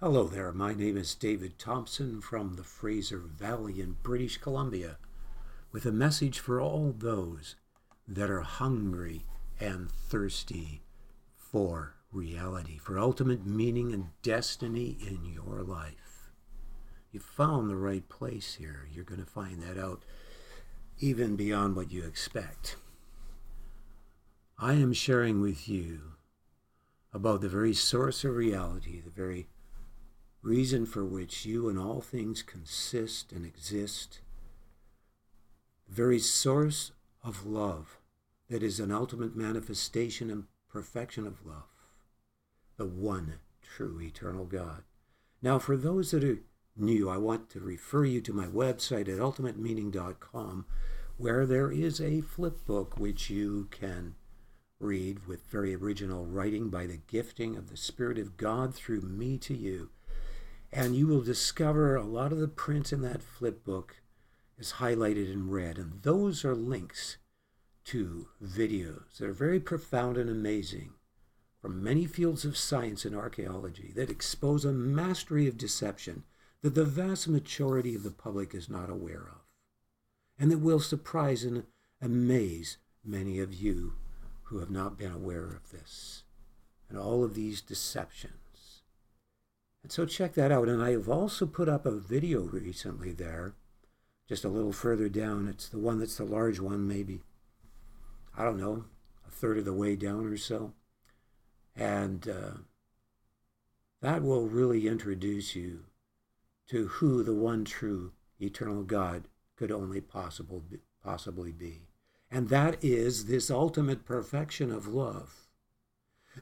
Hello there, my name is David Thompson from the Fraser Valley in British Columbia with a message for all those that are hungry and thirsty for reality, for ultimate meaning and destiny in your life. You found the right place here. You're going to find that out even beyond what you expect. I am sharing with you about the very source of reality, the very reason for which you and all things consist and exist, the very source of love that is an ultimate manifestation and perfection of love, the one true eternal God. Now, for those that are new, I want to refer you to my website at ultimatemeaning.com, where there is a flip book which you can read with very original writing by the gifting of the Spirit of God through me to you. And you will discover a lot of the print in that flip book is highlighted in red. And those are links to videos that are very profound and amazing from many fields of science and archaeology that expose a mastery of deception that the vast majority of the public is not aware of, and that will surprise and amaze many of you who have not been aware of this and all of these deceptions. So check that out. And I have also put up a video recently there, just a little further down. It's the one that's the large one, maybe, I don't know, a third of the way down or so. And uh, that will really introduce you to who the one true eternal God could only possible be, possibly be. And that is this ultimate perfection of love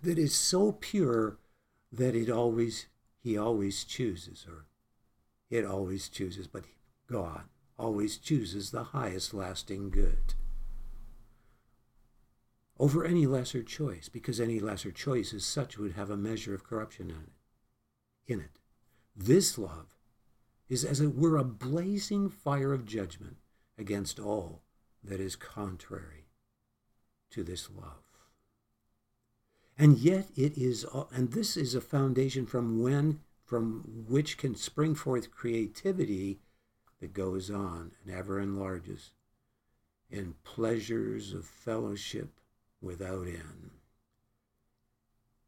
that is so pure that it always he always chooses or it always chooses but God always chooses the highest lasting good. Over any lesser choice because any lesser choice as such would have a measure of corruption in it in it. This love is as it were a blazing fire of judgment against all that is contrary to this love. And yet it is, uh, and this is a foundation from when, from which can spring forth creativity that goes on and ever enlarges in pleasures of fellowship without end.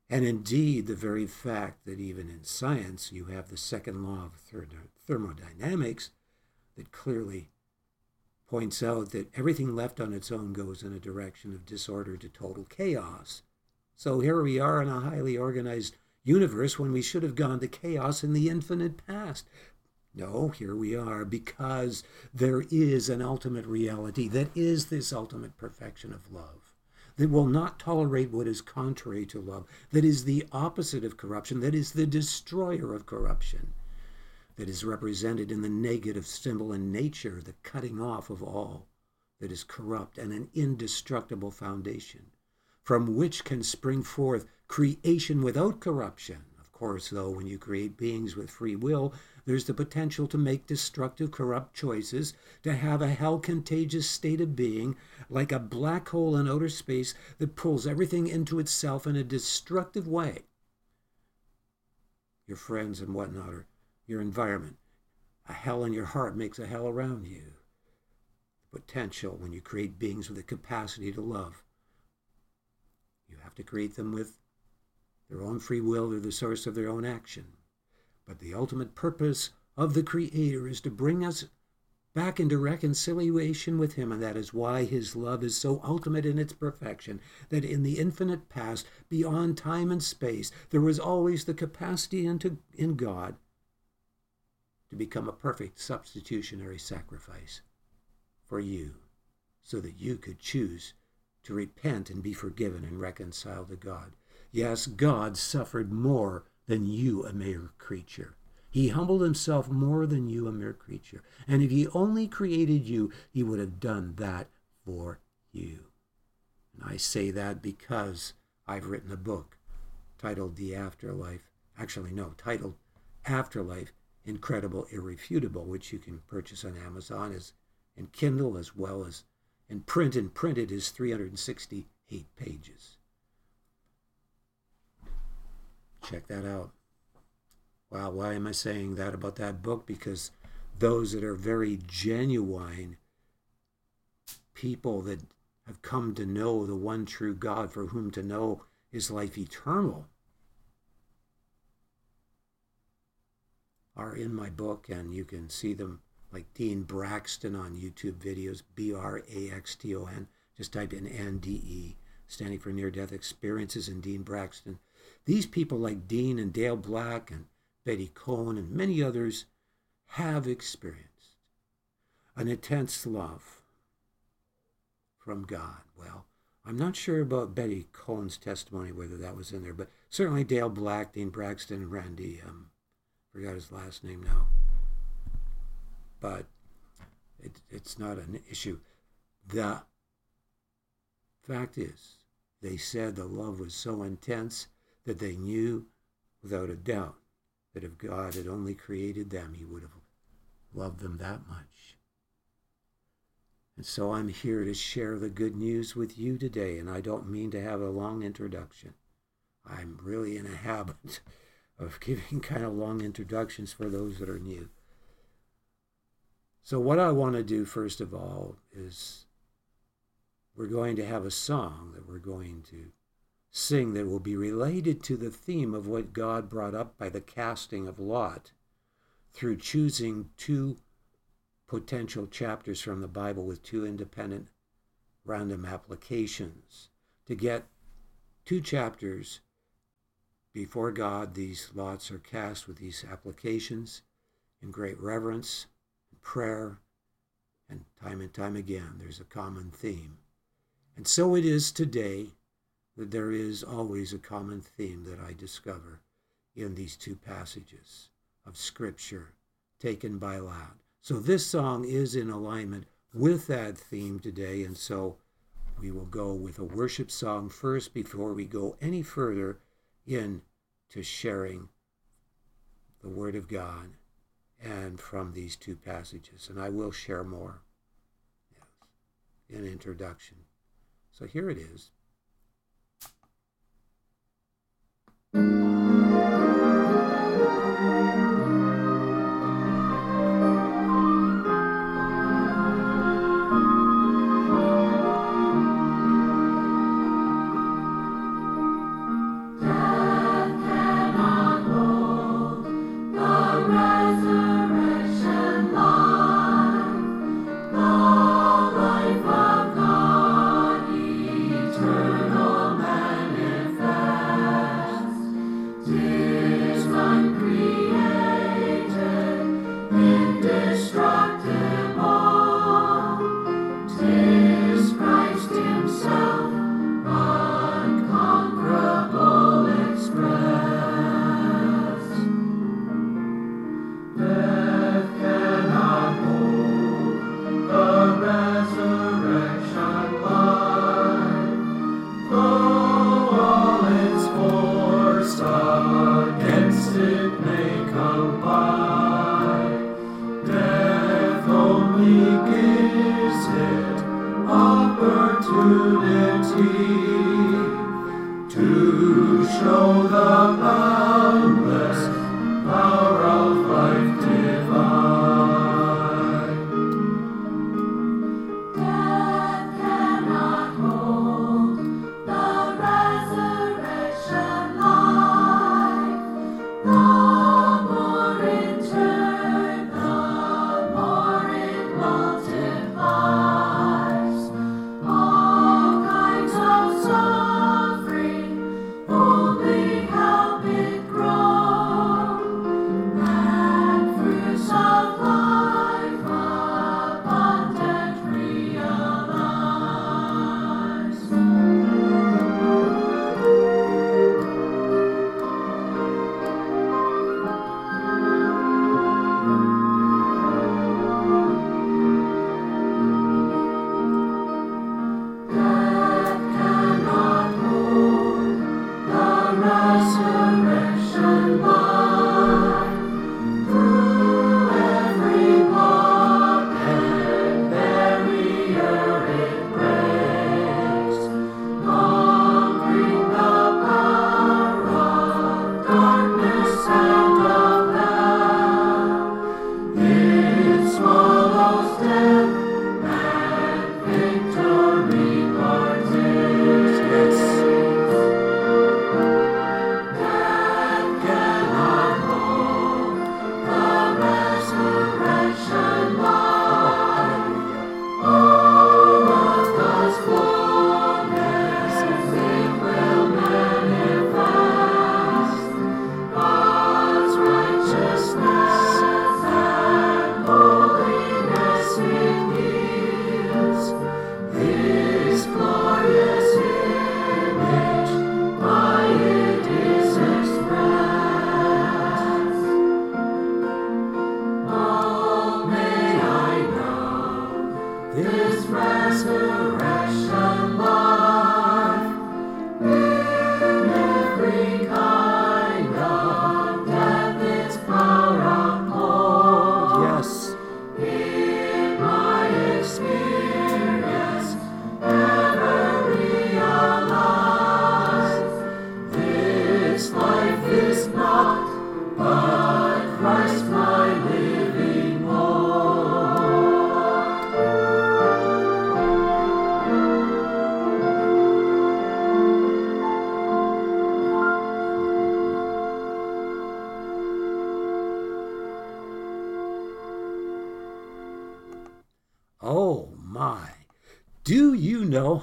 And indeed, the very fact that even in science you have the second law of thermodynamics that clearly points out that everything left on its own goes in a direction of disorder to total chaos. So here we are in a highly organized universe when we should have gone to chaos in the infinite past. No, here we are because there is an ultimate reality that is this ultimate perfection of love, that will not tolerate what is contrary to love, that is the opposite of corruption, that is the destroyer of corruption that is represented in the negative symbol in nature, the cutting off of all that is corrupt and an indestructible foundation, from which can spring forth creation without corruption. Of course, though, when you create beings with free will, there's the potential to make destructive, corrupt choices, to have a hell contagious state of being, like a black hole in outer space that pulls everything into itself in a destructive way. Your friends and whatnot are your environment. A hell in your heart makes a hell around you. The potential when you create beings with the capacity to love. To create them with their own free will or the source of their own action. But the ultimate purpose of the Creator is to bring us back into reconciliation with Him, and that is why His love is so ultimate in its perfection that in the infinite past, beyond time and space, there was always the capacity in God to become a perfect substitutionary sacrifice for you so that you could choose to repent and be forgiven and reconciled to God. Yes, God suffered more than you, a mere creature. He humbled himself more than you, a mere creature. And if he only created you, he would have done that for you. And I say that because I've written a book titled The Afterlife. Actually, no, titled Afterlife Incredible Irrefutable, which you can purchase on Amazon as in Kindle as well as in print. And printed is 368 pages. Check that out. Well, why am I saying that about that book? Because those that are very genuine people that have come to know the one true God for whom to know is life eternal are in my book, and you can see them like Dean Braxton on YouTube videos, B R A X T O N. Just type in NDE, standing for Near Death Experiences, and Dean Braxton. These people, like Dean and Dale Black and Betty Cohen and many others, have experienced an intense love from God. Well, I'm not sure about Betty Cohen's testimony, whether that was in there, but certainly Dale Black, Dean Braxton, and Randy um, forgot his last name now. But it, it's not an issue. The fact is, they said the love was so intense that they knew without a doubt that if God had only created them, He would have loved them that much. And so I'm here to share the good news with you today, and I don't mean to have a long introduction. I'm really in a habit of giving kind of long introductions for those that are new. So, what I want to do first of all is we're going to have a song that we're going to sing that will be related to the theme of what God brought up by the casting of Lot through choosing two potential chapters from the Bible with two independent random applications to get two chapters before God, these lots are cast with these applications in great reverence, prayer, and time and time again, there's a common theme. And so it is today that there is always a common theme that I discover in these two passages of Scripture taken by Lot. So this song is in alignment with that theme today, and so we will go with a worship song first before we go any further in to sharing the Word of God and from these two passages. And I will share more yes, in introduction. So here it is.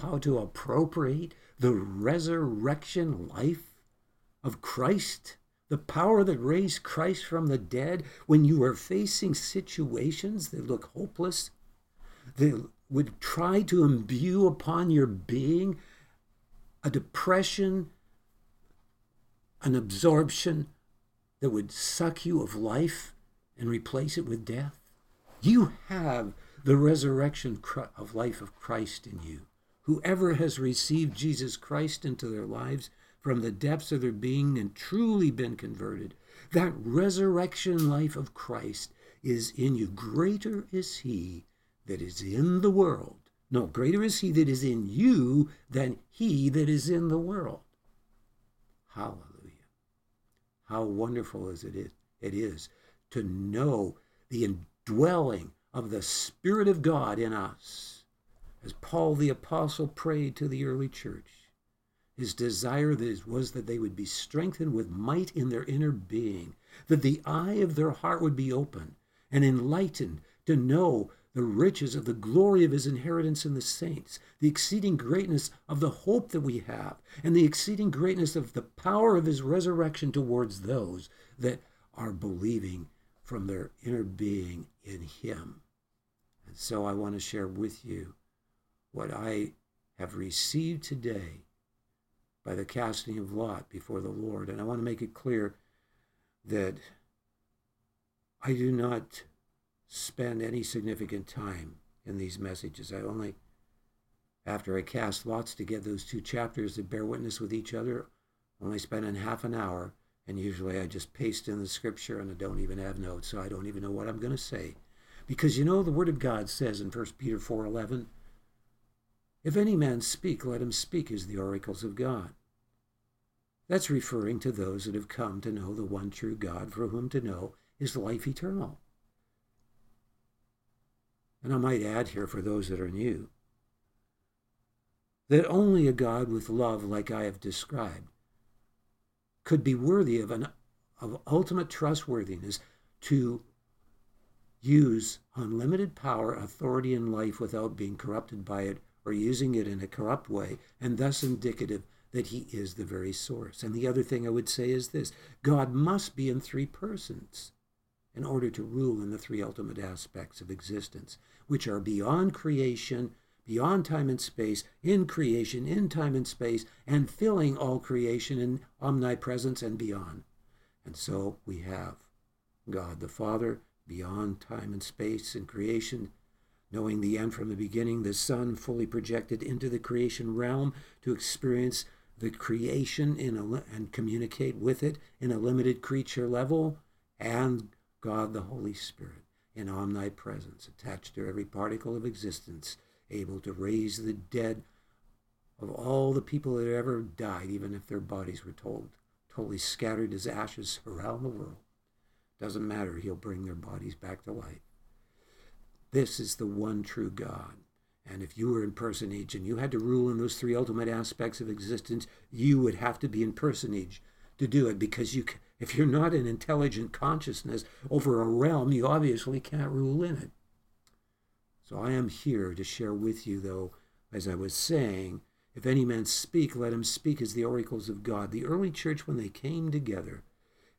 How to appropriate the resurrection life of Christ? The power that raised Christ from the dead when you are facing situations that look hopeless, that would try to imbue upon your being a depression, an absorption that would suck you of life and replace it with death? You have the resurrection of life of Christ in you. Whoever has received Jesus Christ into their lives from the depths of their being and truly been converted, that resurrection life of Christ is in you. Greater is he that is in the world. No, greater is he that is in you than he that is in the world. Hallelujah. How wonderful is it is, it is to know the indwelling of the Spirit of God in us. As Paul the Apostle prayed to the early church, his desire was that they would be strengthened with might in their inner being, that the eye of their heart would be open and enlightened to know the riches of the glory of his inheritance in the saints, the exceeding greatness of the hope that we have, and the exceeding greatness of the power of his resurrection towards those that are believing from their inner being in him. And so I want to share with you what I have received today by the casting of lot before the Lord. And I want to make it clear that I do not spend any significant time in these messages. I only, after I cast lots to get those two chapters that bear witness with each other, only spend in half an hour. And usually I just paste in the scripture and I don't even have notes, so I don't even know what I'm going to say. Because you know the Word of God says in 1 Peter 4.11, If any man speak, let him speak as the oracles of God. That's referring to those that have come to know the one true God, for whom to know is life eternal. And I might add here for those that are new, that only a God with love like I have described could be worthy of an of ultimate trustworthiness to use unlimited power, authority, and life without being corrupted by it or using it in a corrupt way, and thus indicative that he is the very source. And the other thing I would say is this God must be in three persons in order to rule in the three ultimate aspects of existence, which are beyond creation, beyond time and space, in creation, in time and space, and filling all creation in omnipresence and beyond. And so we have God the Father, beyond time and space and creation, knowing the end from the beginning, the Son fully projected into the creation realm to experience the creation in a, and communicate with it in a limited creature level, and God the Holy Spirit in omnipresence, attached to every particle of existence, able to raise the dead of all the people that ever died, even if their bodies were told, totally scattered as ashes around the world. Doesn't matter, he'll bring their bodies back to life. This is the one true God. And if you were in personage and you had to rule in those three ultimate aspects of existence, you would have to be in personage to do it because you if you're not an intelligent consciousness over a realm, you obviously can't rule in it. So I am here to share with you, though, as I was saying, if any man speak, let him speak as the oracles of God. The early church, when they came together,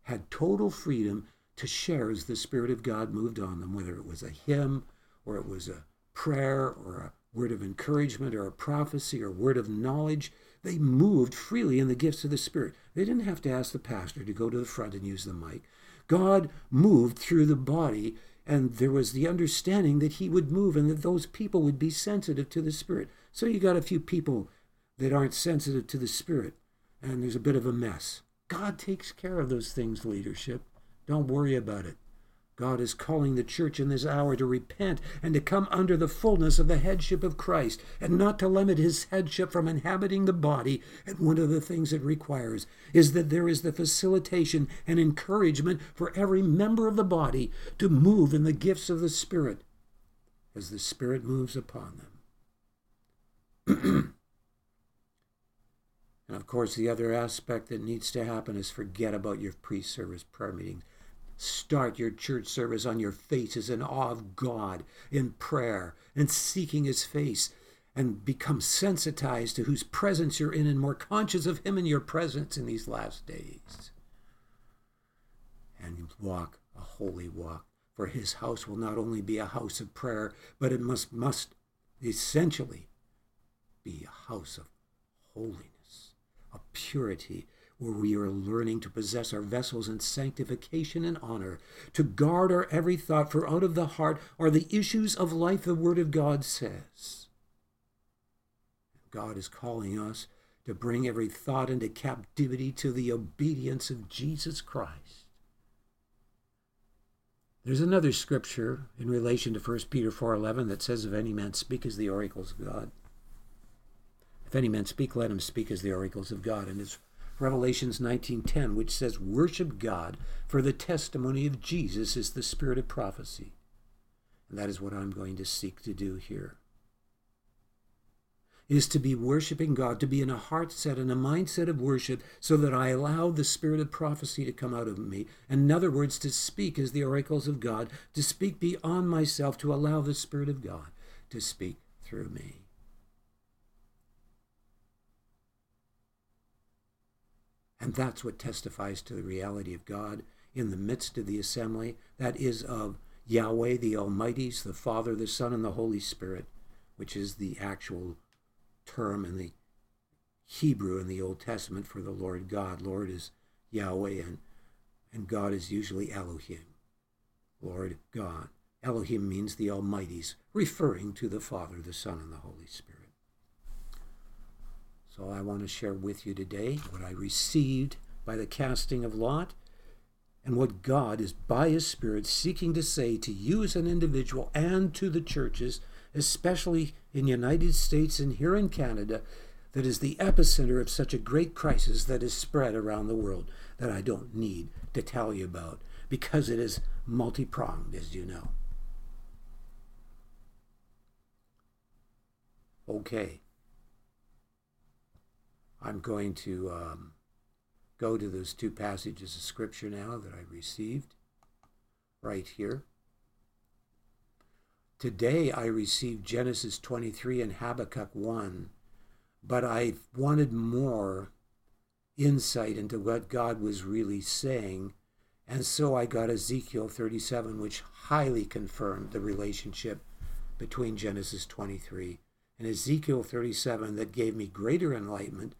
had total freedom to share as the Spirit of God moved on them, whether it was a hymn or it was a prayer or a word of encouragement or a prophecy or word of knowledge. They moved freely in the gifts of the Spirit. They didn't have to ask the pastor to go to the front and use the mic. God moved through the body, and there was the understanding that He would move and that those people would be sensitive to the Spirit. So you got a few people that aren't sensitive to the Spirit, and there's a bit of a mess. God takes care of those things, leadership. Don't worry about it. God is calling the church in this hour to repent and to come under the fullness of the headship of Christ and not to limit his headship from inhabiting the body. And one of the things it requires is that there is the facilitation and encouragement for every member of the body to move in the gifts of the Spirit as the Spirit moves upon them. and of course, the other aspect that needs to happen is forget about your pre service prayer meetings start your church service on your faces in awe of God, in prayer, and seeking His face, and become sensitized to whose presence you're in and more conscious of Him in your presence in these last days. And walk a holy walk, for His house will not only be a house of prayer, but it must, must essentially be a house of holiness, of purity, where we are learning to possess our vessels in sanctification and honor, to guard our every thought, for out of the heart are the issues of life, the Word of God says. God is calling us to bring every thought into captivity to the obedience of Jesus Christ. There's another scripture in relation to 1 Peter 4:11 that says if any man speak as the oracles of God. If any man speak let him speak as the oracles of God and it's Revelations 19:10 which says worship God for the testimony of Jesus is the spirit of prophecy. And that is what I'm going to seek to do here is to be worshiping God, to be in a heart set and a mindset of worship, so that I allow the spirit of prophecy to come out of me. In other words, to speak as the oracles of God, to speak beyond myself, to allow the Spirit of God to speak through me. And that's what testifies to the reality of God in the midst of the assembly. That is of Yahweh, the Almighty's, the Father, the Son, and the Holy Spirit, which is the actual term in the Hebrew in the Old Testament for the Lord God. Lord is Yahweh, and, and God is usually Elohim. Lord God. Elohim means the Almighty's, referring to the Father, the Son, and the Holy Spirit. So I want to share with you today what I received by the casting of Lot and what God is by His Spirit seeking to say to you as an individual and to the churches especially in the United States and here in Canada, that is the epicenter of such a great crisis that is spread around the world that I don't need to tell you about because it is multi pronged, as you know. Okay. I'm going to um, go to those two passages of Scripture now that I received right here. Today I received Genesis 23 and Habakkuk 1, but I wanted more insight into what God was really saying. And so I got Ezekiel 37, which highly confirmed the relationship between Genesis 23 and Ezekiel 37 that gave me greater enlightenment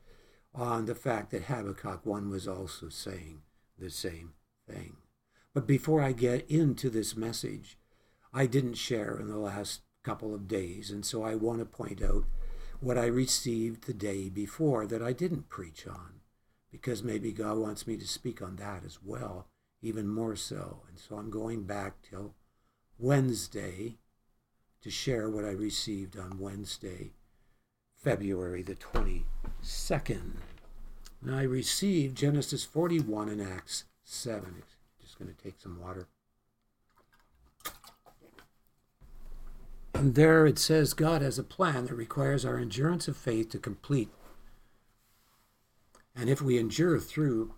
on the fact that Habakkuk 1 was also saying the same thing. But before I get into this message, I didn't share in the last couple of days. And so I want to point out what I received the day before that I didn't preach on, because maybe God wants me to speak on that as well, even more so. And so I'm going back till Wednesday to share what I received on Wednesday, February the 22nd. And I received Genesis 41 and Acts 7. Just going to take some water. And there it says God has a plan that requires our endurance of faith to complete. And if we endure through,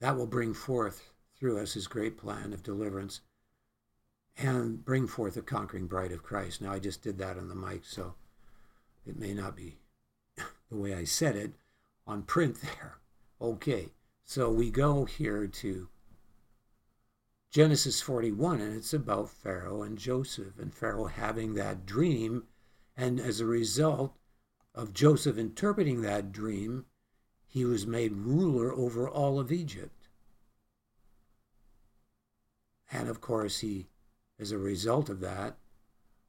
that will bring forth through us his great plan of deliverance and bring forth a conquering bride of Christ. Now, I just did that on the mic, so it may not be the way I said it on print there. Okay, so we go here to Genesis 41, and it's about Pharaoh and Joseph, and Pharaoh having that dream. And as a result of Joseph interpreting that dream, he was made ruler over all of Egypt. And of course, he, as a result of that,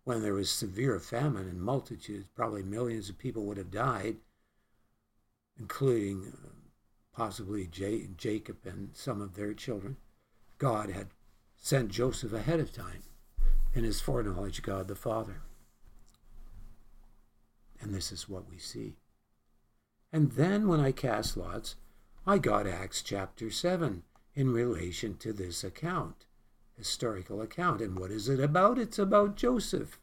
when there was severe famine and multitudes, probably millions of people would have died, including uh, possibly J- Jacob and some of their children. God had sent Joseph ahead of time in his foreknowledge, God the Father. And this is what we see. And then when I cast lots, I got Acts chapter 7 in relation to this account, historical account. And what is it about? It's about Joseph.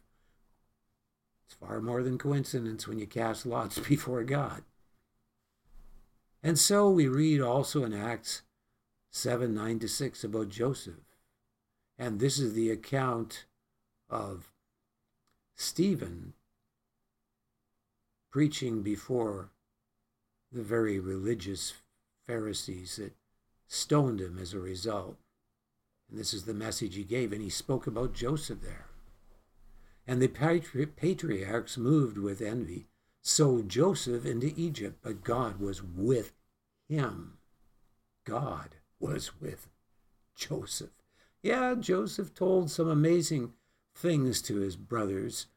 It's far more than coincidence when you cast lots before God. And so we read also in Acts 7 9 to 6 about Joseph. And this is the account of Stephen preaching before the very religious Pharisees that stoned him as a result. And this is the message he gave, and he spoke about Joseph there. And the patriarchs moved with envy, sold Joseph into Egypt, but God was with him. God was with Joseph. Yeah, Joseph told some amazing things to his brothers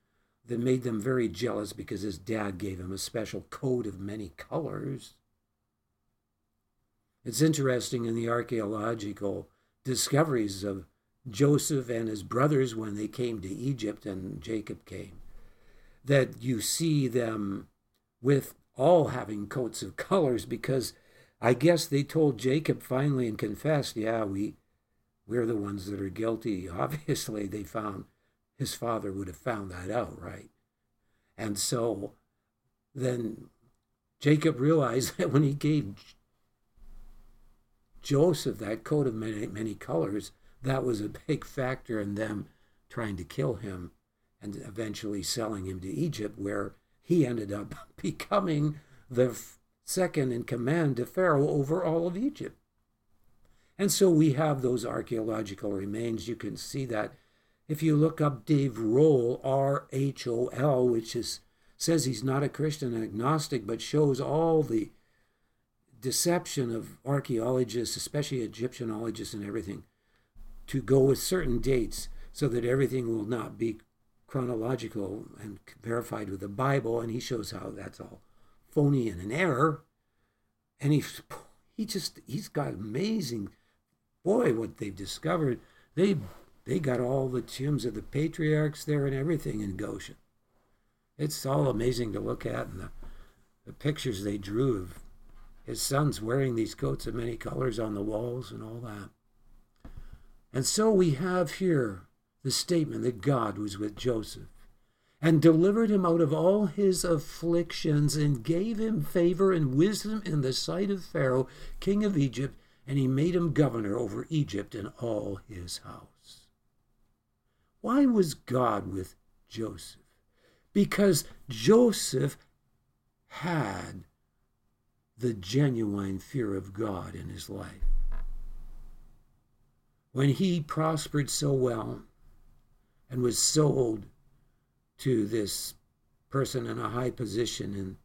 that made them very jealous because his dad gave him a special coat of many colors. It's interesting in the archaeological discoveries of Joseph and his brothers when they came to Egypt and Jacob came that you see them with all having coats of colors because I guess they told Jacob finally and confessed, yeah, we we're the ones that are guilty. Obviously, they found his father would have found that out, right? And so then Jacob realized that when he gave Joseph that coat of many, many colors, that was a big factor in them trying to kill him and eventually selling him to Egypt, where he ended up becoming the second in command to Pharaoh over all of Egypt. And so we have those archaeological remains. You can see that if you look up Dave Rohl, R H O L, which is says he's not a Christian agnostic, but shows all the deception of archaeologists, especially Egyptianologists and everything, to go with certain dates so that everything will not be chronological and verified with the Bible. And he shows how that's all phony and an error. And he, he just, he's got amazing, boy, what they've discovered. They, they got all the tombs of the patriarchs there and everything in Goshen. It's all amazing to look at and the, the pictures they drew of his sons wearing these coats of many colors on the walls and all that. And so we have here the statement that God was with Joseph and delivered him out of all his afflictions and gave him favor and wisdom in the sight of Pharaoh, king of Egypt, and he made him governor over Egypt and all his house. Why was God with Joseph? Because Joseph had the genuine fear of God in his life. When he prospered so well and was sold to this person in a high position in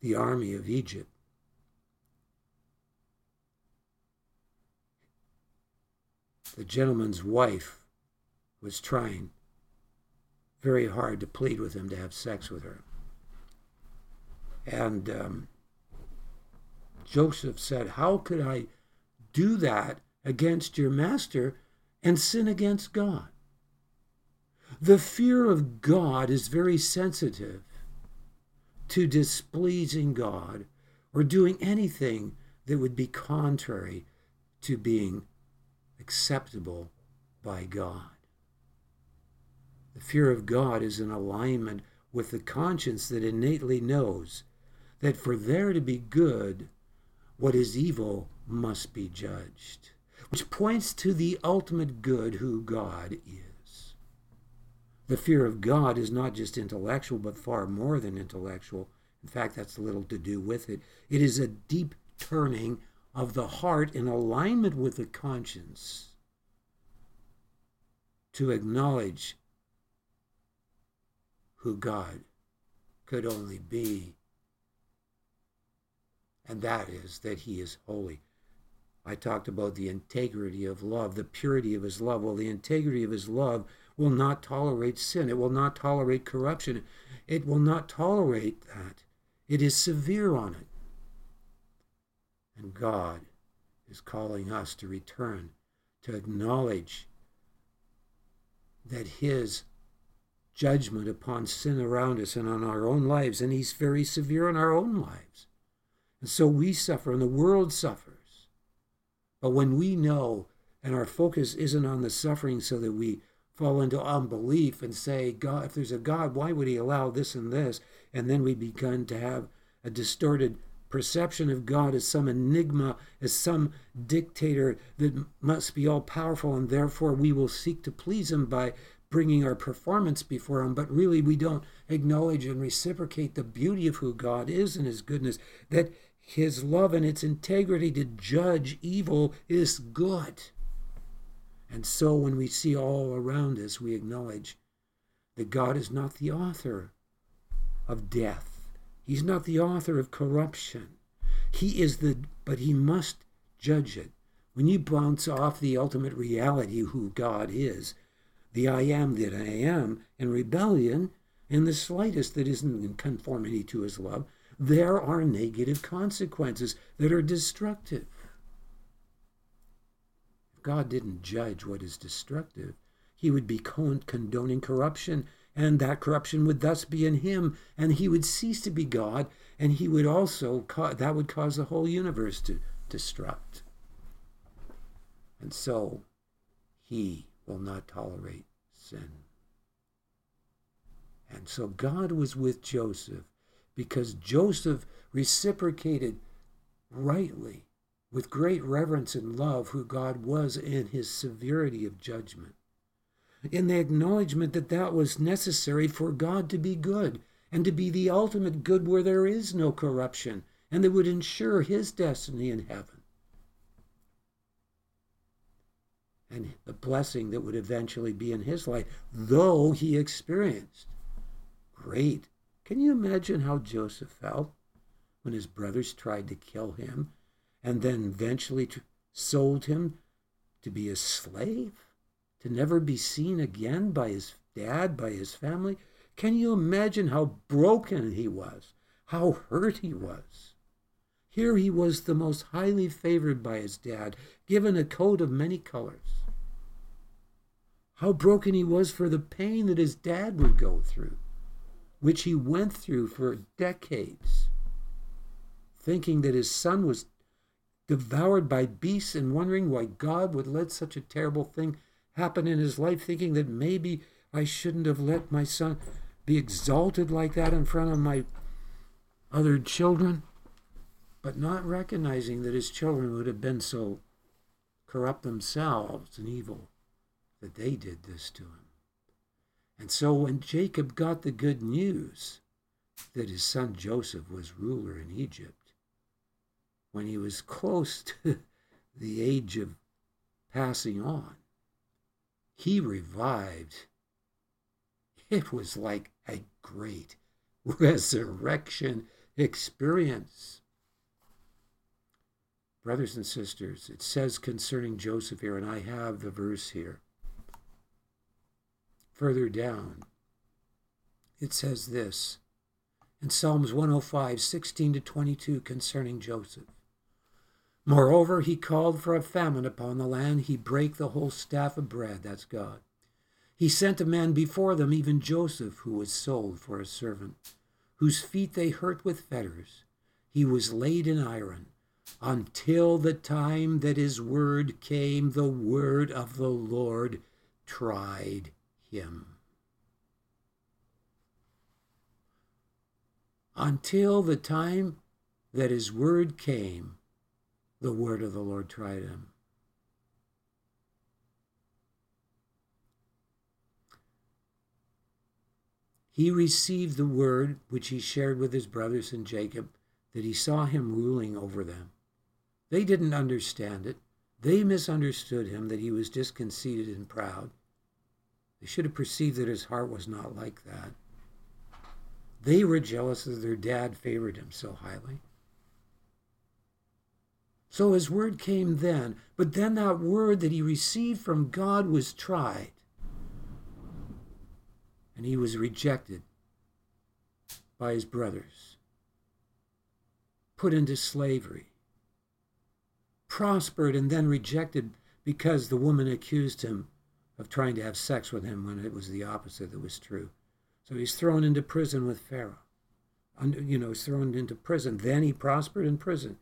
the army of Egypt, the gentleman's wife was trying very hard to plead with him to have sex with her. And um, Joseph said, How could I do that against your master and sin against God? The fear of God is very sensitive to displeasing God or doing anything that would be contrary to being acceptable by God. The fear of God is in alignment with the conscience that innately knows that for there to be good, what is evil must be judged, which points to the ultimate good who God is. The fear of God is not just intellectual, but far more than intellectual. In fact, that's little to do with it. It is a deep turning of the heart in alignment with the conscience to acknowledge who God could only be and that is that he is holy. I talked about the integrity of love, the purity of his love. Well, the integrity of his love will not tolerate sin, it will not tolerate corruption, it will not tolerate that. It is severe on it. And God is calling us to return, to acknowledge that his judgment upon sin around us and on our own lives, and he's very severe on our own lives. And so we suffer and the world suffers. But when we know and our focus isn't on the suffering so that we fall into unbelief and say, God, if there's a God, why would he allow this and this? And then we begin to have a distorted perception of God as some enigma, as some dictator that must be all powerful, and therefore we will seek to please him by bringing our performance before him. But really, we don't acknowledge and reciprocate the beauty of who God is and his goodness, that his love and its integrity to judge evil is good. And so when we see all around us, we acknowledge that God is not the author of death. He's not the author of corruption. He is the, but he must judge it. When you bounce off the ultimate reality, who God is, the I am that I am, in rebellion, in the slightest that isn't in conformity to his love, there are negative consequences that are destructive. If God didn't judge what is destructive, he would be condoning corruption and that corruption would thus be in him, and he would cease to be God, and he would also that would cause the whole universe to destruct. And so, he will not tolerate sin. And so God was with Joseph because Joseph reciprocated rightly with great reverence and love who God was in his severity of judgment in the acknowledgement that that was necessary for God to be good and to be the ultimate good where there is no corruption and that would ensure his destiny in heaven. And the blessing that would eventually be in his life, though he experienced great. Can you imagine how Joseph felt when his brothers tried to kill him and then eventually sold him to be a slave? to never be seen again by his dad, by his family. Can you imagine how broken he was, how hurt he was? Here he was the most highly favored by his dad, given a coat of many colors. How broken he was for the pain that his dad would go through, which he went through for decades, thinking that his son was devoured by beasts and wondering why God would let such a terrible thing happen in his life, thinking that maybe I shouldn't have let my son be exalted like that in front of my other children, but not recognizing that his children would have been so corrupt themselves and evil that they did this to him. And so when Jacob got the good news that his son Joseph was ruler in Egypt, when he was close to the age of passing on, he revived. It was like a great resurrection experience. Brothers and sisters, it says concerning Joseph here, and I have the verse here. Further down, it says this in Psalms 105, 16 to 22, concerning Joseph. Moreover, he called for a famine upon the land. He brake the whole staff of bread. That's God. He sent a man before them, even Joseph, who was sold for a servant, whose feet they hurt with fetters. He was laid in iron until the time that his word came, the word of the Lord tried him. Until the time that his word came, the word of the Lord tried him. He received the word which he shared with his brothers and Jacob, that he saw him ruling over them. They didn't understand it. They misunderstood him, that he was disconceited and proud. They should have perceived that his heart was not like that. They were jealous that their dad favored him so highly. So his word came then, but then that word that he received from God was tried. And he was rejected by his brothers, put into slavery, prospered, and then rejected because the woman accused him of trying to have sex with him when it was the opposite that was true. So he's thrown into prison with Pharaoh. Under, you know, he's thrown into prison. Then he prospered in prison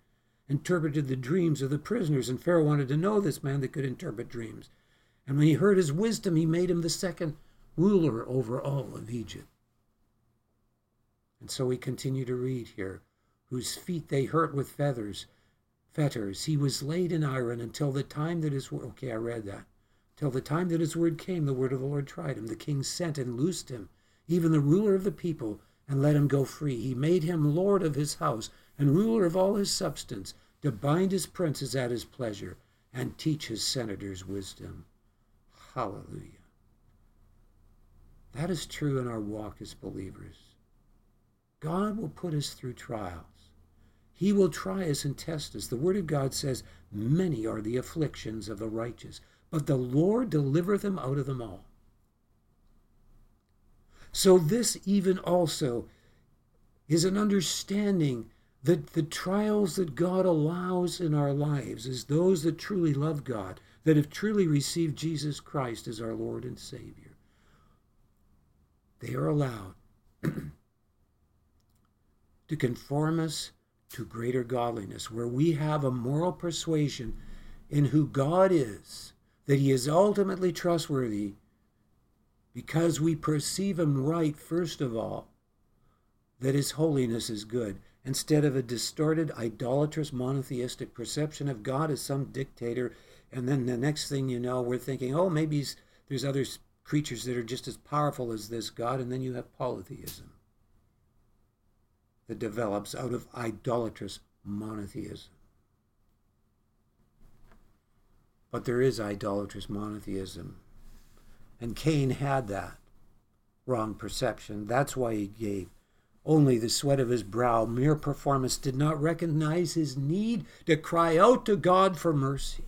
interpreted the dreams of the prisoners. And Pharaoh wanted to know this man that could interpret dreams. And when he heard his wisdom, he made him the second ruler over all of Egypt. And so we continue to read here whose feet they hurt with feathers, fetters. He was laid in iron until the time that his okay, I read that. Till the time that his word came, the word of the Lord tried him. The king sent and loosed him, even the ruler of the people, and let him go free. He made him lord of his house and ruler of all his substance, to bind his princes at his pleasure and teach his senators wisdom. Hallelujah. That is true in our walk as believers. God will put us through trials. He will try us and test us. The Word of God says, Many are the afflictions of the righteous, but the Lord deliver them out of them all. So, this even also is an understanding that the trials that God allows in our lives is those that truly love God, that have truly received Jesus Christ as our Lord and Savior. They are allowed to conform us to greater godliness, where we have a moral persuasion in who God is, that He is ultimately trustworthy, because we perceive Him right, first of all, that His holiness is good, instead of a distorted, idolatrous, monotheistic perception of God as some dictator. And then the next thing you know, we're thinking, oh, maybe there's other creatures that are just as powerful as this God, and then you have polytheism that develops out of idolatrous monotheism. But there is idolatrous monotheism. And Cain had that wrong perception. That's why he gave only the sweat of his brow, mere performance, did not recognize his need to cry out to God for mercy.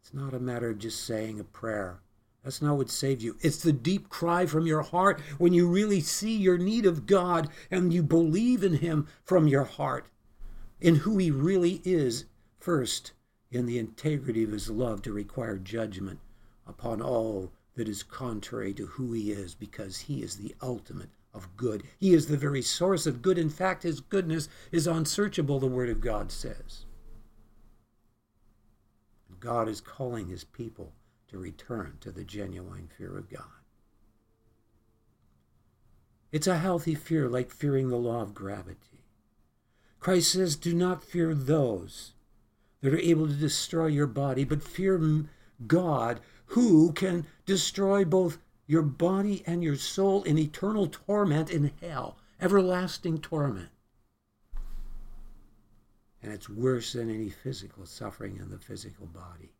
It's not a matter of just saying a prayer. That's not what saves you. It's the deep cry from your heart when you really see your need of God and you believe in Him from your heart, in who He really is, first, in the integrity of His love to require judgment upon all that is contrary to who He is, because He is the ultimate of good. He is the very source of good. In fact, His goodness is unsearchable, the Word of God says. God is calling His people to return to the genuine fear of God. It's a healthy fear, like fearing the law of gravity. Christ says, Do not fear those that are able to destroy your body, but fear God who can destroy both your body and your soul in eternal torment in hell, everlasting torment. And it's worse than any physical suffering in the physical body.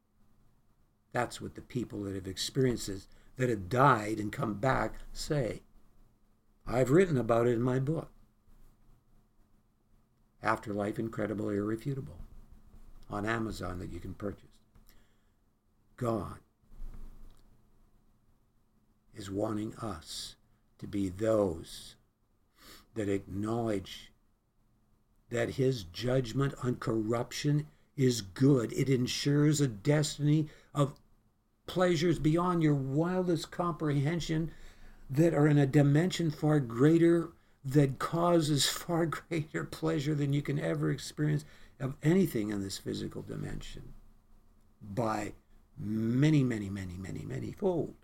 That's what the people that have experienced this, that have died and come back, say. I've written about it in my book. Afterlife Incredible Irrefutable on Amazon that you can purchase. God is wanting us to be those that acknowledge that his judgment on corruption is good. It ensures a destiny of pleasures beyond your wildest comprehension that are in a dimension far greater that causes far greater pleasure than you can ever experience of anything in this physical dimension by many, many, many, many, many fold.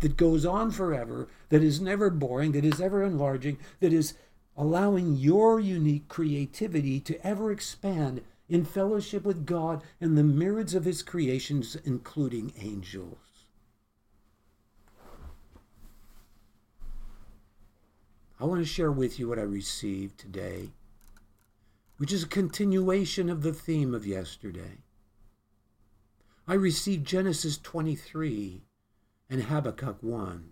That goes on forever, that is never boring, that is ever enlarging, that is allowing your unique creativity to ever expand in fellowship with God and the myriads of his creations, including angels. I want to share with you what I received today, which is a continuation of the theme of yesterday. I received Genesis 23 and Habakkuk 1.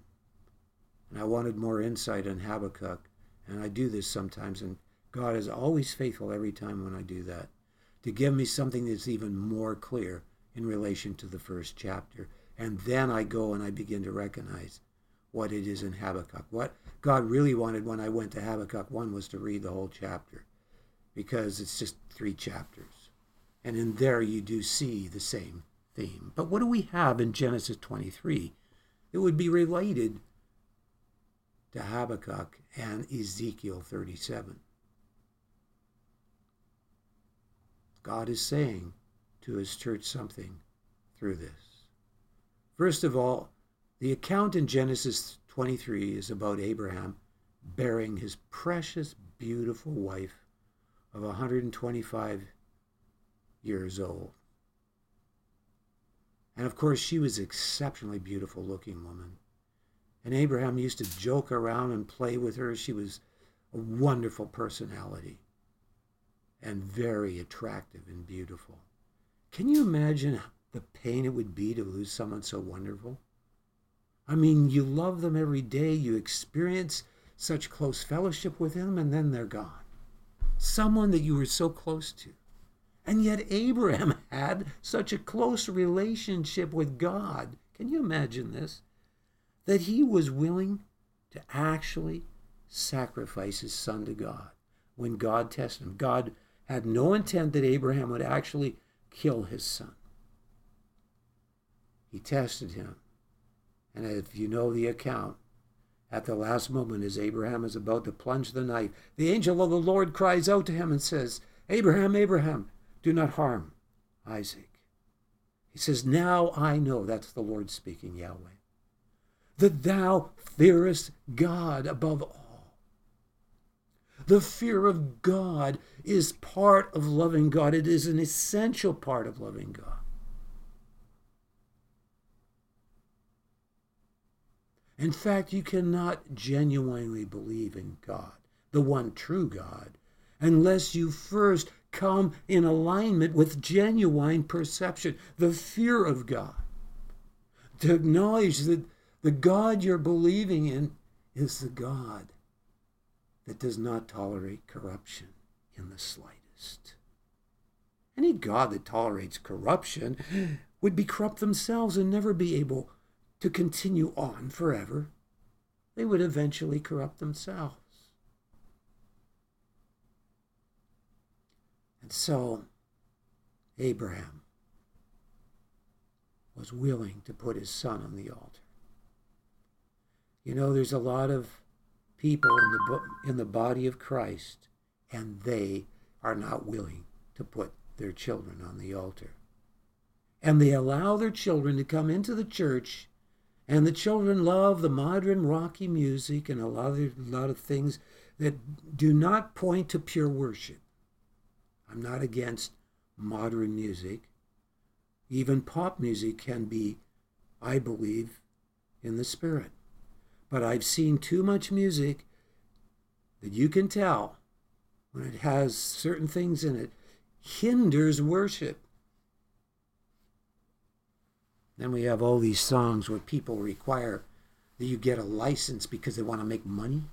And I wanted more insight on Habakkuk, and I do this sometimes, and God is always faithful every time when I do that to give me something that's even more clear in relation to the first chapter. And then I go and I begin to recognize what it is in Habakkuk. What God really wanted when I went to Habakkuk 1 was to read the whole chapter because it's just three chapters. And in there you do see the same theme. But what do we have in Genesis 23? It would be related to Habakkuk and Ezekiel 37. God is saying to his church something through this. First of all, the account in Genesis 23 is about Abraham bearing his precious, beautiful wife of 125 years old. And of course, she was exceptionally beautiful looking woman. And Abraham used to joke around and play with her. She was a wonderful personality and very attractive and beautiful. Can you imagine the pain it would be to lose someone so wonderful? I mean, you love them every day, you experience such close fellowship with them, and then they're gone. Someone that you were so close to. And yet, Abraham had such a close relationship with God. Can you imagine this? That he was willing to actually sacrifice his son to God when God tested him. God had no intent that Abraham would actually kill his son. He tested him. And if you know the account, at the last moment, as Abraham is about to plunge the knife, the angel of the Lord cries out to him and says, Abraham, Abraham, do not harm Isaac. He says, Now I know, that's the Lord speaking, Yahweh, that thou fearest God above all the fear of God is part of loving God, it is an essential part of loving God. In fact, you cannot genuinely believe in God, the one true God, unless you first come in alignment with genuine perception, the fear of God. To acknowledge that the God you're believing in is the God that does not tolerate corruption in the slightest. Any God that tolerates corruption would be corrupt themselves and never be able to continue on forever. They would eventually corrupt themselves. And so, Abraham was willing to put his son on the altar. You know, there's a lot of people in the, in the body of Christ, and they are not willing to put their children on the altar. And they allow their children to come into the church, and the children love the modern rocky music and a lot of, a lot of things that do not point to pure worship. I'm not against modern music. Even pop music can be, I believe, in the spirit. But I've seen too much music that you can tell when it has certain things in it hinders worship. Then we have all these songs where people require that you get a license because they want to make money.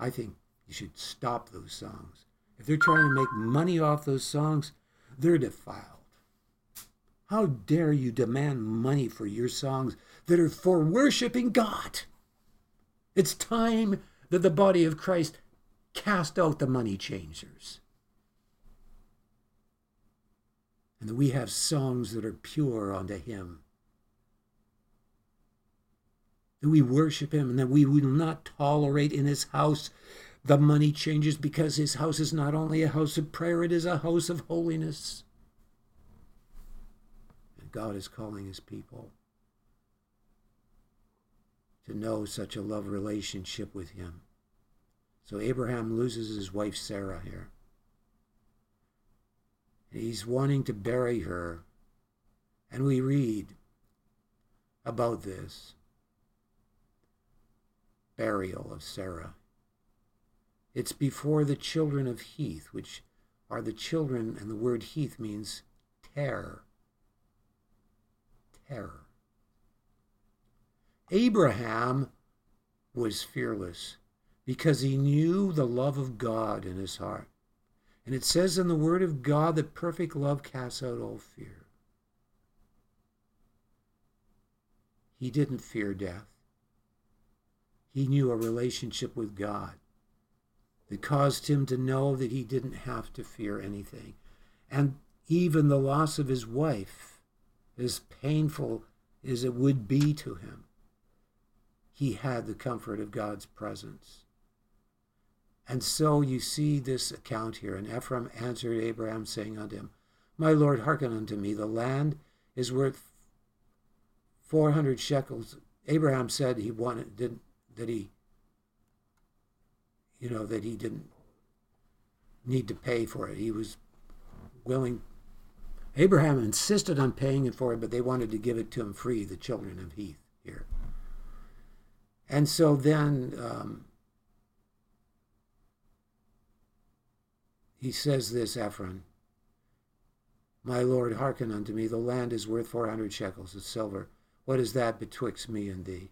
I think you should stop those songs. If they're trying to make money off those songs, they're defiled. How dare you demand money for your songs that are for worshiping God? It's time that the body of Christ cast out the money changers. And that we have songs that are pure unto Him. That we worship Him and that we will not tolerate in His house the money changes because His house is not only a house of prayer, it is a house of holiness. And God is calling his people to know such a love relationship with him. So Abraham loses his wife Sarah here. He's wanting to bury her. And we read about this burial of Sarah. It's before the children of Heath, which are the children, and the word Heath means terror terror. Abraham was fearless because he knew the love of God in his heart. And it says in the Word of God that perfect love casts out all fear. He didn't fear death. He knew a relationship with God that caused him to know that he didn't have to fear anything. And even the loss of his wife as painful as it would be to him, he had the comfort of God's presence. And so you see this account here. And Ephraim answered Abraham, saying unto him, My Lord, hearken unto me. The land is worth 400 shekels. Abraham said he wanted, didn't, that he you know, that he didn't need to pay for it. He was willing. Abraham insisted on paying it for it, but they wanted to give it to him free, the children of Heth here. And so then um, he says this, Ephron, My Lord, hearken unto me. The land is worth four hundred shekels of silver. What is that betwixt me and thee?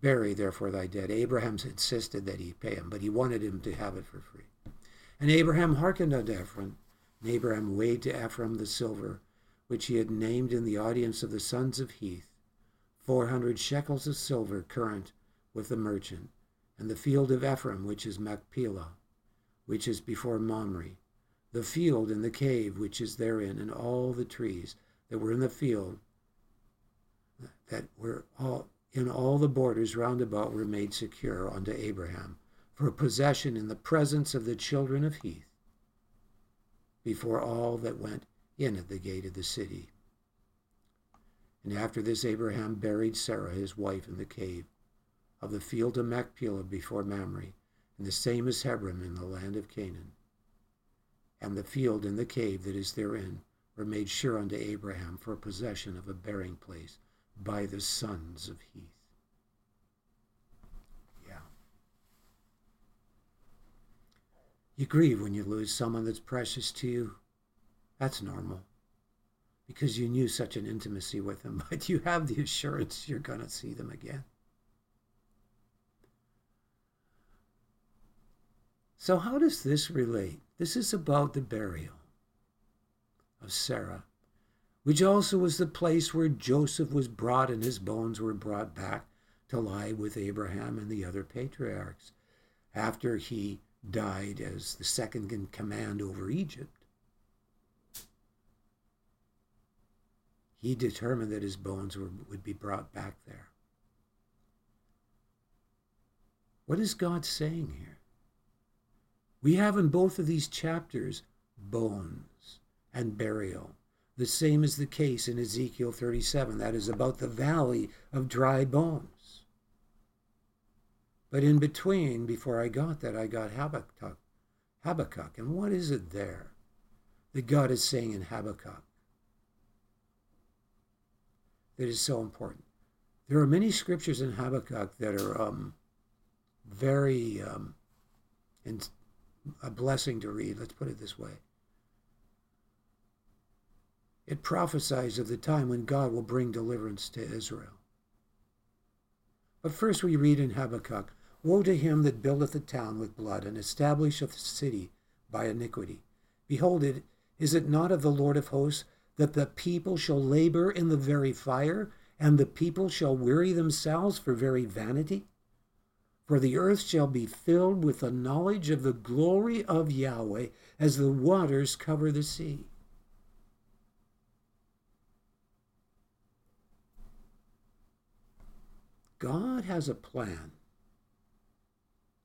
Bury therefore thy dead. Abraham insisted that he pay him, but he wanted him to have it for free. And Abraham hearkened unto Ephron. And Abraham weighed to Ephron the silver, which he had named in the audience of the sons of Heth, four hundred shekels of silver current with the merchant, and the field of Ephron, which is Machpelah, which is before Mamre, the field and the cave which is therein, and all the trees that were in the field, that were all in all the borders round about were made secure unto Abraham for possession in the presence of the children of Heth, before all that went in at the gate of the city. And after this, Abraham buried Sarah his wife in the cave of the field of Machpelah before Mamre, and the same as Hebron in the land of Canaan. And the field and the cave that is therein were made sure unto Abraham for possession of a burying place by the sons of Heth. Yeah. You grieve when you lose someone that's precious to you. That's normal because you knew such an intimacy with them, but you have the assurance you're going to see them again. So, how does this relate? This is about the burial of Sarah, which also was the place where Joseph was brought and his bones were brought back to lie with Abraham and the other patriarchs after he died as the second in command over Egypt. He determined that his bones were, would be brought back there. What is God saying here? We have in both of these chapters bones and burial. The same is the case in Ezekiel 37. That is about the valley of dry bones. But in between, before I got that, I got Habakkuk. Habakkuk. And what is it there that God is saying in Habakkuk that is so important? There are many scriptures in Habakkuk that are um, very um, and a blessing to read. Let's put it this way. It prophesies of the time when God will bring deliverance to Israel. But first, we read in Habakkuk Woe to him that buildeth a town with blood, and establisheth a city by iniquity. Behold, it is it not of the Lord of hosts that the people shall labor in the very fire, and the people shall weary themselves for very vanity? For the earth shall be filled with the knowledge of the glory of Yahweh as the waters cover the sea. God has a plan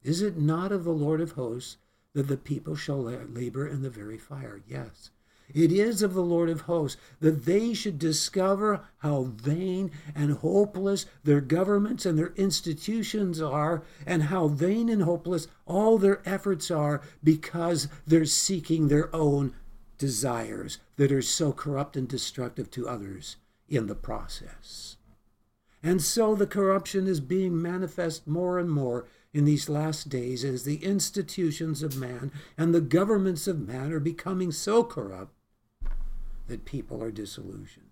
is it not of the Lord of hosts that the people shall labor in the very fire? Yes. It is of the Lord of hosts that they should discover how vain and hopeless their governments and their institutions are, and how vain and hopeless all their efforts are because they're seeking their own desires that are so corrupt and destructive to others in the process. And so the corruption is being manifest more and more in these last days as the institutions of man and the governments of man are becoming so corrupt that people are disillusioned.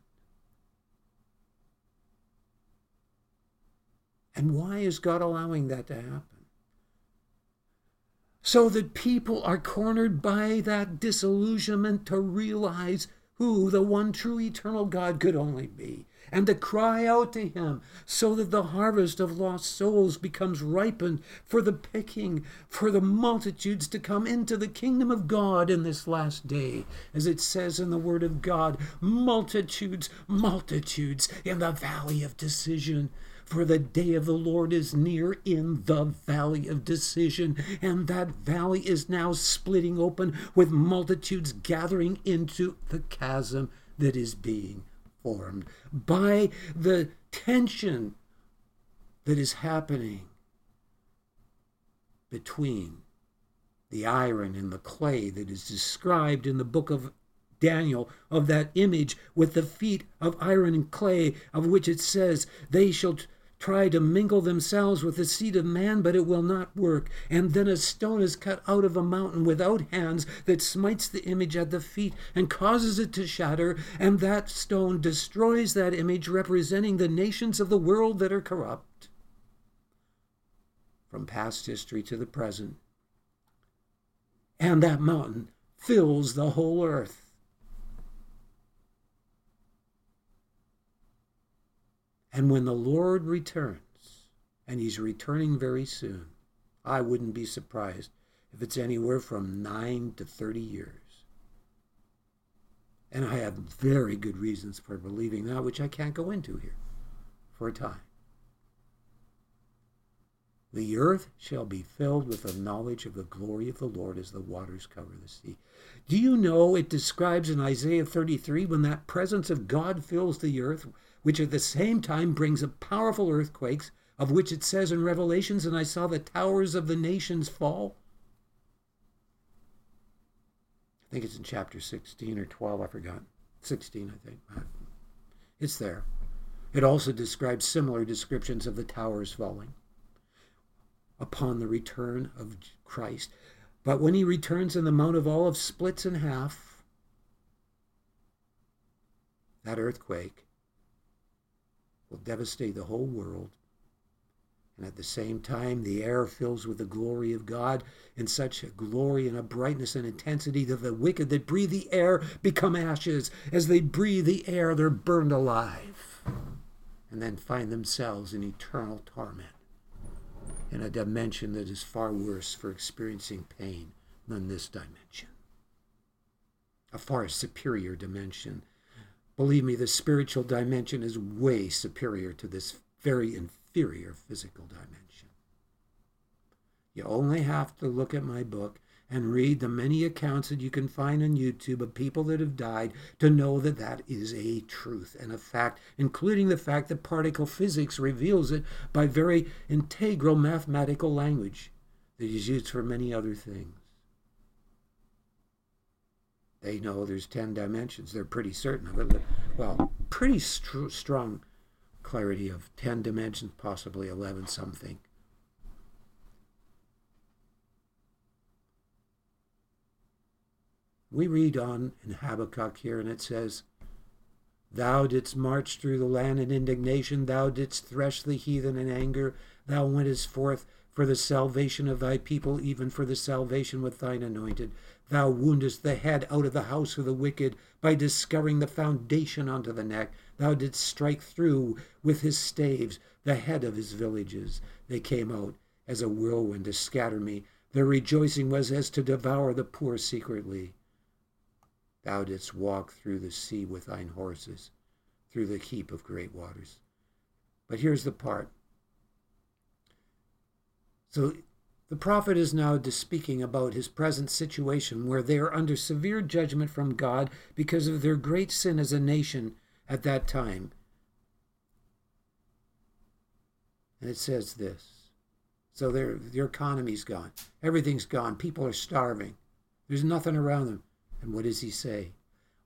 And why is God allowing that to happen? So that people are cornered by that disillusionment to realize who the one true eternal God could only be and to cry out to him so that the harvest of lost souls becomes ripened for the picking, for the multitudes to come into the kingdom of God in this last day. As it says in the Word of God, multitudes, multitudes in the valley of decision. For the day of the Lord is near in the valley of decision, and that valley is now splitting open with multitudes gathering into the chasm that is being formed by the tension that is happening between the iron and the clay that is described in the book of Daniel of that image with the feet of iron and clay, of which it says, They shall try to mingle themselves with the seed of man, but it will not work. And then a stone is cut out of a mountain without hands that smites the image at the feet and causes it to shatter, and that stone destroys that image representing the nations of the world that are corrupt. From past history to the present. And that mountain fills the whole earth. And when the Lord returns, and he's returning very soon, I wouldn't be surprised if it's anywhere from 9 to 30 years. And I have very good reasons for believing that, which I can't go into here for a time. The earth shall be filled with the knowledge of the glory of the Lord as the waters cover the sea. Do you know it describes in Isaiah 33 when that presence of God fills the earth, which at the same time brings a powerful earthquakes, of which it says in Revelations, and I saw the towers of the nations fall. I think it's in chapter 16 or 12, I forgot. 16, I think. Uh, it's there. It also describes similar descriptions of the towers falling upon the return of Christ. But when he returns and the Mount of Olives splits in half, that earthquake will devastate the whole world. And at the same time, the air fills with the glory of God in such a glory and a brightness and intensity that the wicked that breathe the air become ashes. As they breathe the air, they're burned alive and then find themselves in eternal torment in a dimension that is far worse for experiencing pain than this dimension. A far superior dimension Believe me, the spiritual dimension is way superior to this very inferior physical dimension. You only have to look at my book and read the many accounts that you can find on YouTube of people that have died to know that that is a truth and a fact, including the fact that particle physics reveals it by very integral mathematical language that is used for many other things. They know there's 10 dimensions. They're pretty certain of it. Well, pretty st- strong clarity of 10 dimensions, possibly 11 something. We read on in Habakkuk here, and it says, Thou didst march through the land in indignation, thou didst thresh the heathen in anger, thou wentest forth for the salvation of thy people, even for the salvation with thine anointed. Thou woundest the head out of the house of the wicked by discovering the foundation unto the neck. Thou didst strike through with his staves the head of his villages. They came out as a whirlwind to scatter me. Their rejoicing was as to devour the poor secretly. Thou didst walk through the sea with thine horses, through the heap of great waters. But here's the part. So the prophet is now speaking about his present situation where they are under severe judgment from God because of their great sin as a nation at that time. And it says this. So their, their economy's gone. Everything's gone. People are starving. There's nothing around them. And what does he say?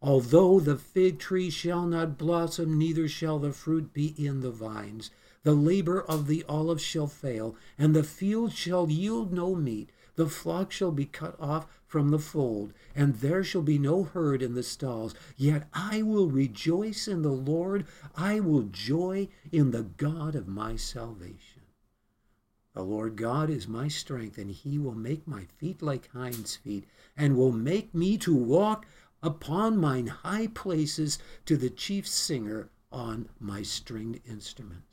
Although the fig tree shall not blossom, neither shall the fruit be in the vines, the labor of the olive shall fail, and the field shall yield no meat. The flock shall be cut off from the fold, and there shall be no herd in the stalls. Yet I will rejoice in the Lord. I will joy in the God of my salvation. The Lord God is my strength, and he will make my feet like hinds' feet, and will make me to walk upon mine high places to the chief singer on my stringed instrument.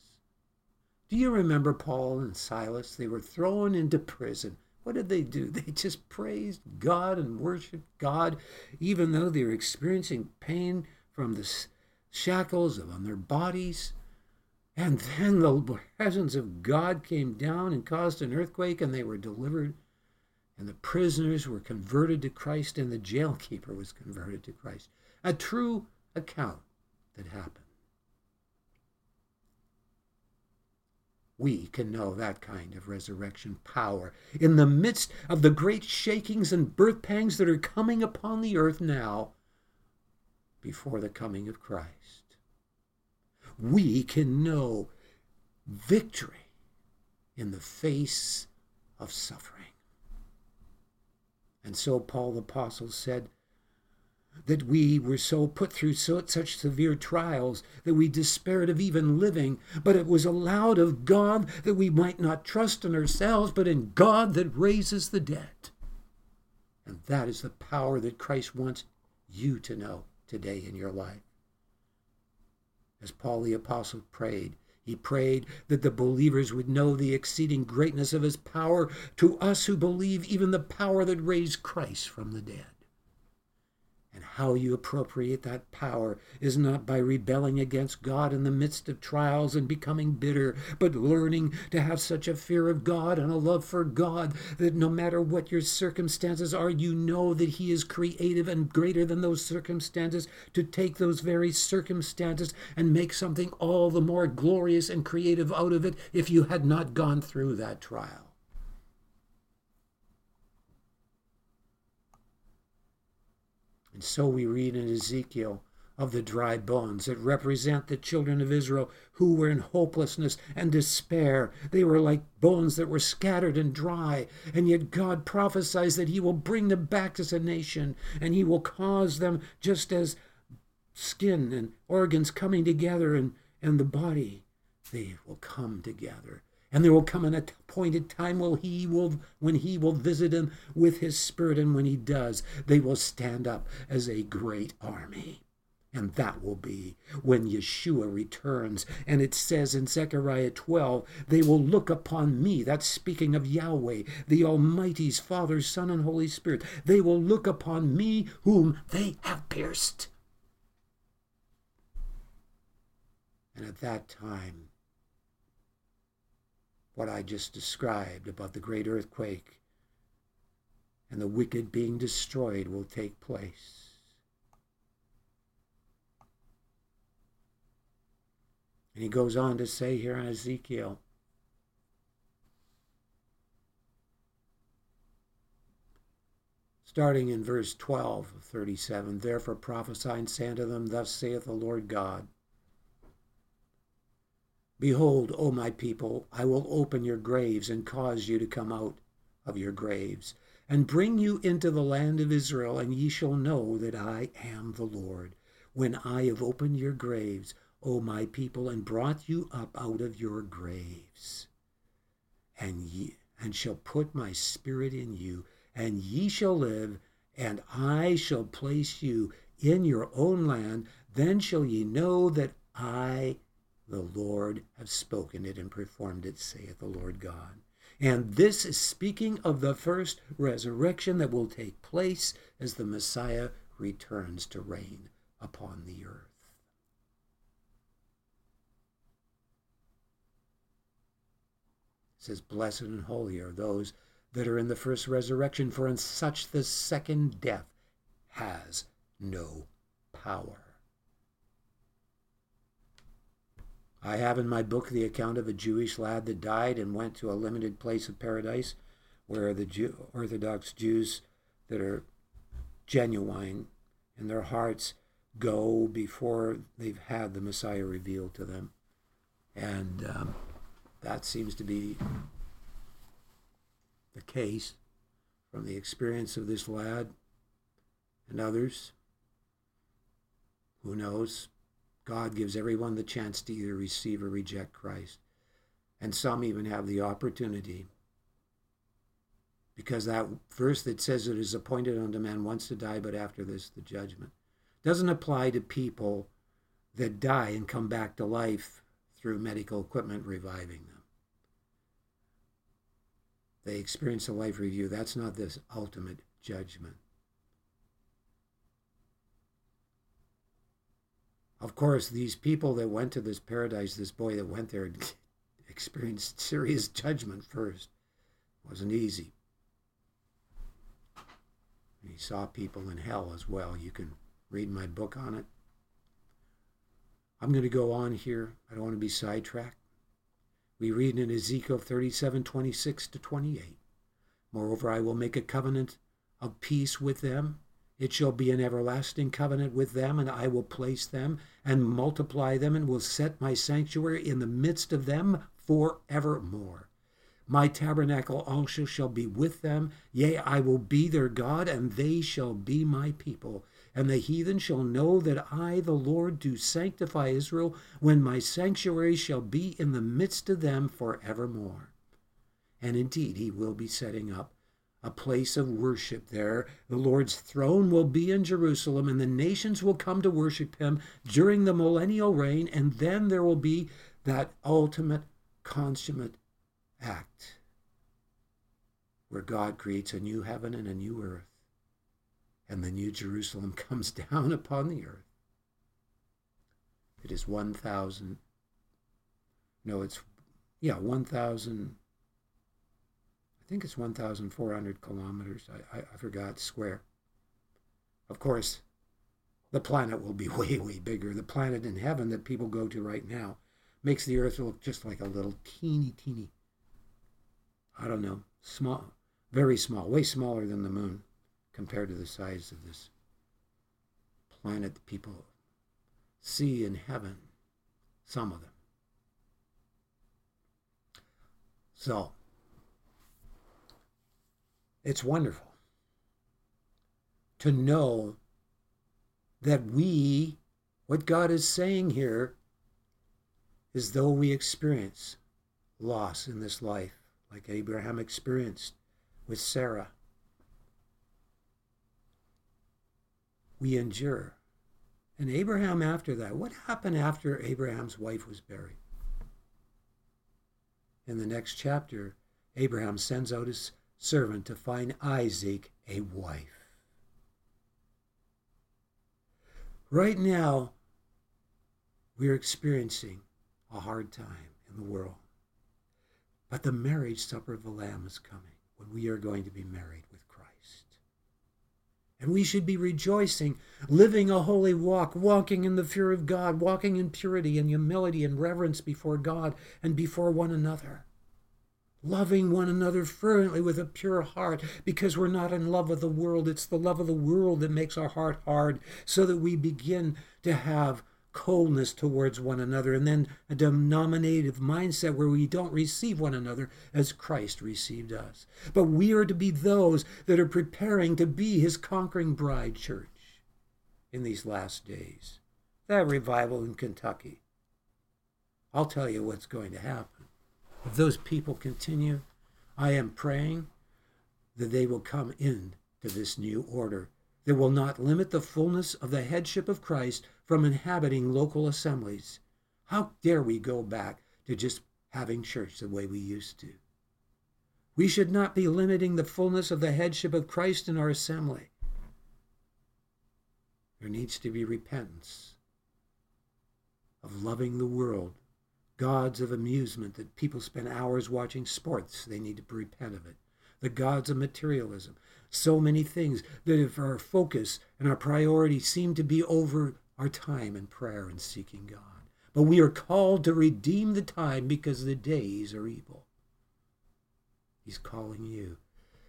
Do you remember Paul and Silas? They were thrown into prison. What did they do? They just praised God and worshiped God, even though they were experiencing pain from the shackles on their bodies. And then the presence of God came down and caused an earthquake, and they were delivered. And the prisoners were converted to Christ, and the jailkeeper was converted to Christ. A true account that happened. We can know that kind of resurrection power in the midst of the great shakings and birth pangs that are coming upon the earth now before the coming of Christ. We can know victory in the face of suffering. And so Paul the Apostle said, that we were so put through so, such severe trials that we despaired of even living, but it was allowed of God that we might not trust in ourselves, but in God that raises the dead. And that is the power that Christ wants you to know today in your life. As Paul the Apostle prayed, he prayed that the believers would know the exceeding greatness of his power to us who believe even the power that raised Christ from the dead. And how you appropriate that power is not by rebelling against God in the midst of trials and becoming bitter, but learning to have such a fear of God and a love for God that no matter what your circumstances are, you know that He is creative and greater than those circumstances to take those very circumstances and make something all the more glorious and creative out of it if you had not gone through that trial. And so we read in Ezekiel of the dry bones that represent the children of Israel who were in hopelessness and despair. They were like bones that were scattered and dry, and yet God prophesies that He will bring them back as a nation, and He will cause them just as skin and organs coming together and, and the body, they will come together and there will come an appointed time when he will when he will visit them with his spirit and when he does they will stand up as a great army and that will be when Yeshua returns. And it says in Zechariah 12, they will look upon me. That's speaking of Yahweh, the Almighty's Father, Son, and Holy Spirit. They will look upon me whom they have pierced. And at that time, what I just described about the great earthquake and the wicked being destroyed will take place. And he goes on to say here in Ezekiel, starting in verse 12 of 37, Therefore prophesy and say unto them, Thus saith the Lord God, Behold, O my people, I will open your graves and cause you to come out of your graves, and bring you into the land of Israel, and ye shall know that I am the Lord, when I have opened your graves, O my people, and brought you up out of your graves. And ye and shall put my spirit in you, and ye shall live, and I shall place you in your own land. Then shall ye know that I the Lord have spoken it and performed it, saith the Lord God. And this is speaking of the first resurrection that will take place as the Messiah returns to reign upon the earth. It says, Blessed and holy are those that are in the first resurrection, for in such the second death has no power. I have in my book the account of a Jewish lad that died and went to a limited place of paradise where the Jew, Orthodox Jews that are genuine in their hearts go before they've had the Messiah revealed to them. And um, that seems to be the case from the experience of this lad and others. Who knows? God gives everyone the chance to either receive or reject Christ. And some even have the opportunity. Because that verse that says it is appointed unto man once to die, but after this the judgment, doesn't apply to people that die and come back to life through medical equipment reviving them. They experience a life review. That's not this ultimate judgment. Of course, these people that went to this paradise, this boy that went there, experienced serious judgment first. It wasn't easy. he saw people in hell as well. You can read my book on it. I'm going to go on here. I don't want to be sidetracked. We read in Ezekiel 37 26 to 28. Moreover, I will make a covenant of peace with them. It shall be an everlasting covenant with them, and I will place them and multiply them, and will set my sanctuary in the midst of them forevermore. My tabernacle also shall be with them. Yea, I will be their God, and they shall be my people. And the heathen shall know that I, the Lord, do sanctify Israel, when my sanctuary shall be in the midst of them forevermore. And indeed, he will be setting up a place of worship there. The Lord's throne will be in Jerusalem, and the nations will come to worship him during the millennial reign, and then there will be that ultimate consummate act where God creates a new heaven and a new earth, and the new Jerusalem comes down upon the earth. It is 1,000, no, it's, yeah, 1,000, I think it's 1,400 kilometers. I, I, I forgot, square. Of course, the planet will be way, way bigger. The planet in heaven that people go to right now makes the earth look just like a little teeny, teeny I don't know, small, very small, way smaller than the moon compared to the size of this planet that people see in heaven, some of them. So, it's wonderful to know that we, what God is saying here, is though we experience loss in this life, like Abraham experienced with Sarah. We endure. And Abraham, after that, what happened after Abraham's wife was buried? In the next chapter, Abraham sends out his servant to find Isaac a wife. Right now, we're experiencing a hard time in the world. But the marriage supper of the Lamb is coming when we are going to be married with Christ. And we should be rejoicing, living a holy walk, walking in the fear of God, walking in purity and humility and reverence before God and before one another. Loving one another fervently with a pure heart because we're not in love with the world. It's the love of the world that makes our heart hard so that we begin to have coldness towards one another, and then a denominative mindset where we don't receive one another as Christ received us. But we are to be those that are preparing to be his conquering bride church in these last days. That revival in Kentucky. I'll tell you what's going to happen. If those people continue, I am praying that they will come in to this new order that will not limit the fullness of the headship of Christ from inhabiting local assemblies. How dare we go back to just having church the way we used to? We should not be limiting the fullness of the headship of Christ in our assembly. There needs to be repentance of loving the world, gods of amusement that people spend hours watching sports. They need to repent of it. The gods of materialism so many things that if our focus and our priority seem to be over our time in prayer and seeking God. But we are called to redeem the time because the days are evil. He's calling you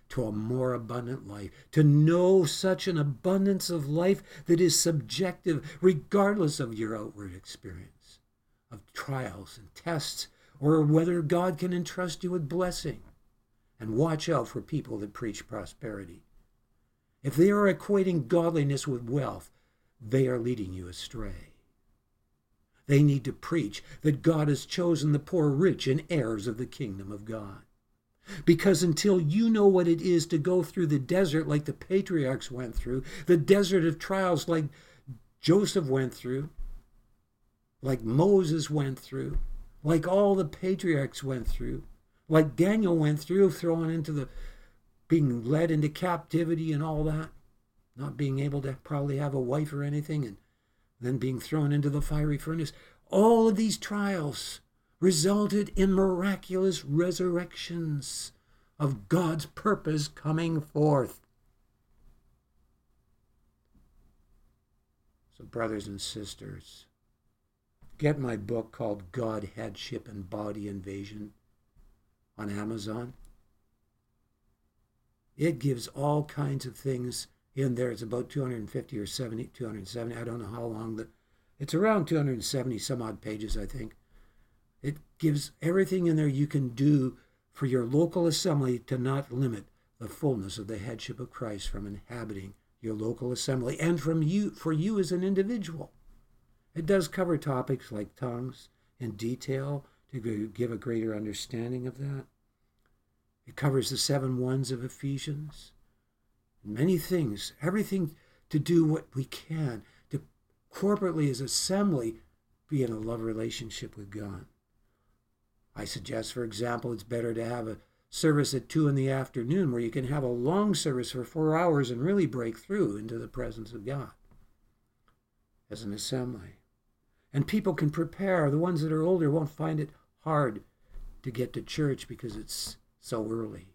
to a more abundant life, to know such an abundance of life that is subjective regardless of your outward experience, of trials and tests, or whether God can entrust you with blessing and watch out for people that preach prosperity. If they are equating godliness with wealth, they are leading you astray. They need to preach that God has chosen the poor rich and heirs of the kingdom of God. Because until you know what it is to go through the desert like the patriarchs went through, the desert of trials like Joseph went through, like Moses went through, like all the patriarchs went through, like Daniel went through, thrown into the being led into captivity and all that, not being able to probably have a wife or anything, and then being thrown into the fiery furnace. All of these trials resulted in miraculous resurrections of God's purpose coming forth. So, brothers and sisters, get my book called God, Headship, and Body Invasion on Amazon. It gives all kinds of things in there. It's about 250 or 70, 270. I don't know how long the. It's around 270 some odd pages, I think. It gives everything in there you can do for your local assembly to not limit the fullness of the headship of Christ from inhabiting your local assembly and from you for you as an individual. It does cover topics like tongues in detail to give a greater understanding of that. It covers the seven ones of Ephesians. Many things, everything to do what we can to corporately as assembly be in a love relationship with God. I suggest, for example, it's better to have a service at two in the afternoon where you can have a long service for four hours and really break through into the presence of God as an assembly. And people can prepare. The ones that are older won't find it hard to get to church because it's so early.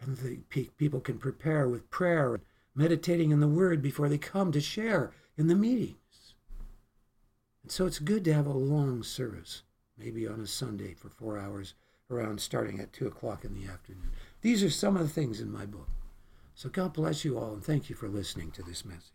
And the people can prepare with prayer and meditating in the Word before they come to share in the meetings. And so it's good to have a long service, maybe on a Sunday for four hours, around starting at 2 o'clock in the afternoon. These are some of the things in my book. So God bless you all, and thank you for listening to this message.